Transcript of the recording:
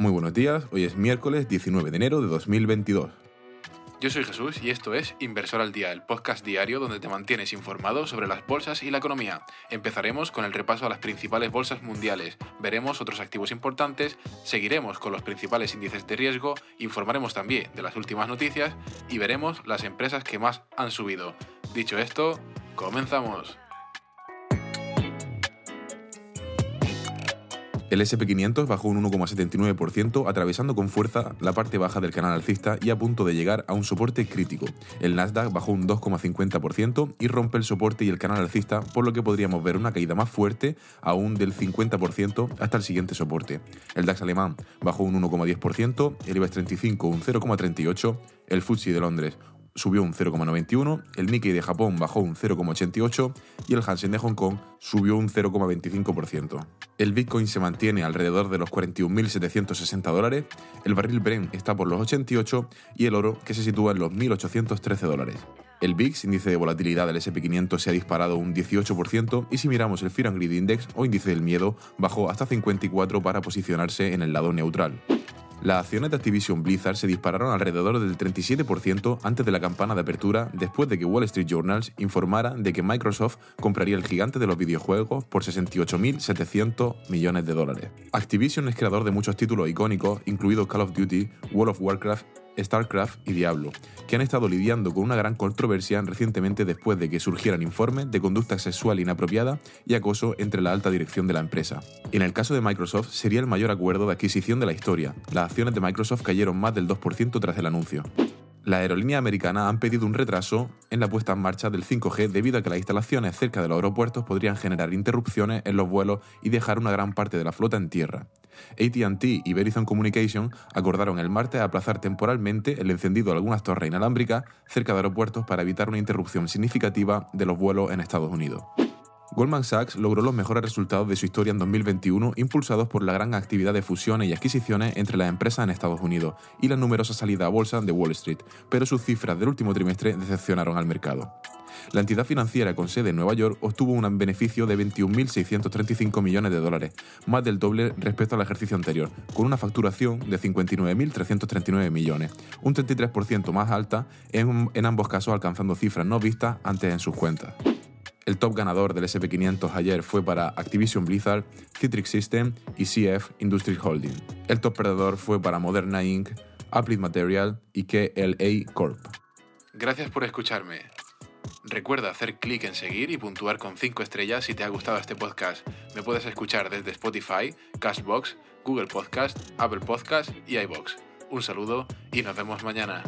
Muy buenos días, hoy es miércoles 19 de enero de 2022. Yo soy Jesús y esto es Inversor al Día, el podcast diario donde te mantienes informado sobre las bolsas y la economía. Empezaremos con el repaso a las principales bolsas mundiales, veremos otros activos importantes, seguiremos con los principales índices de riesgo, informaremos también de las últimas noticias y veremos las empresas que más han subido. Dicho esto, comenzamos. El SP500 bajó un 1,79%, atravesando con fuerza la parte baja del canal alcista y a punto de llegar a un soporte crítico. El Nasdaq bajó un 2,50% y rompe el soporte y el canal alcista, por lo que podríamos ver una caída más fuerte, aún del 50% hasta el siguiente soporte. El DAX alemán bajó un 1,10%, el IBEX 35 un 0,38%, el FTSE de Londres subió un 0,91, el Nikkei de Japón bajó un 0,88 y el Hansen de Hong Kong subió un 0,25%. El Bitcoin se mantiene alrededor de los 41.760 dólares, el barril Brent está por los 88 y el oro que se sitúa en los 1.813 dólares. El VIX, índice de volatilidad del SP500, se ha disparado un 18% y si miramos el Fear and Greed Index o índice del miedo, bajó hasta 54 para posicionarse en el lado neutral. Las acciones de Activision Blizzard se dispararon alrededor del 37% antes de la campana de apertura después de que Wall Street Journals informara de que Microsoft compraría el gigante de los videojuegos por 68.700 millones de dólares. Activision es creador de muchos títulos icónicos, incluidos Call of Duty, World of Warcraft StarCraft y Diablo, que han estado lidiando con una gran controversia recientemente después de que surgieran informes de conducta sexual inapropiada y acoso entre la alta dirección de la empresa. En el caso de Microsoft sería el mayor acuerdo de adquisición de la historia. Las acciones de Microsoft cayeron más del 2% tras el anuncio. La aerolínea americana han pedido un retraso en la puesta en marcha del 5G debido a que las instalaciones cerca de los aeropuertos podrían generar interrupciones en los vuelos y dejar una gran parte de la flota en tierra. ATT y Verizon Communication acordaron el martes aplazar temporalmente el encendido de algunas torres inalámbricas cerca de aeropuertos para evitar una interrupción significativa de los vuelos en Estados Unidos. Goldman Sachs logró los mejores resultados de su historia en 2021 impulsados por la gran actividad de fusiones y adquisiciones entre las empresas en Estados Unidos y la numerosa salida a bolsa de Wall Street, pero sus cifras del último trimestre decepcionaron al mercado. La entidad financiera con sede en Nueva York obtuvo un beneficio de 21.635 millones de dólares, más del doble respecto al ejercicio anterior, con una facturación de 59.339 millones, un 33% más alta en, ambos casos alcanzando cifras no vistas antes en sus cuentas. El top ganador del SP500 ayer fue para Activision Blizzard, Citrix System y CF Industries Holding. El top perdedor fue para Moderna Inc., Applied Material y KLA Corp. Gracias por escucharme. Recuerda hacer clic en seguir y puntuar con 5 estrellas si te ha gustado este podcast. Me puedes escuchar desde Spotify, Cashbox, Google Podcast, Apple Podcast y iBox. Un saludo y nos vemos mañana.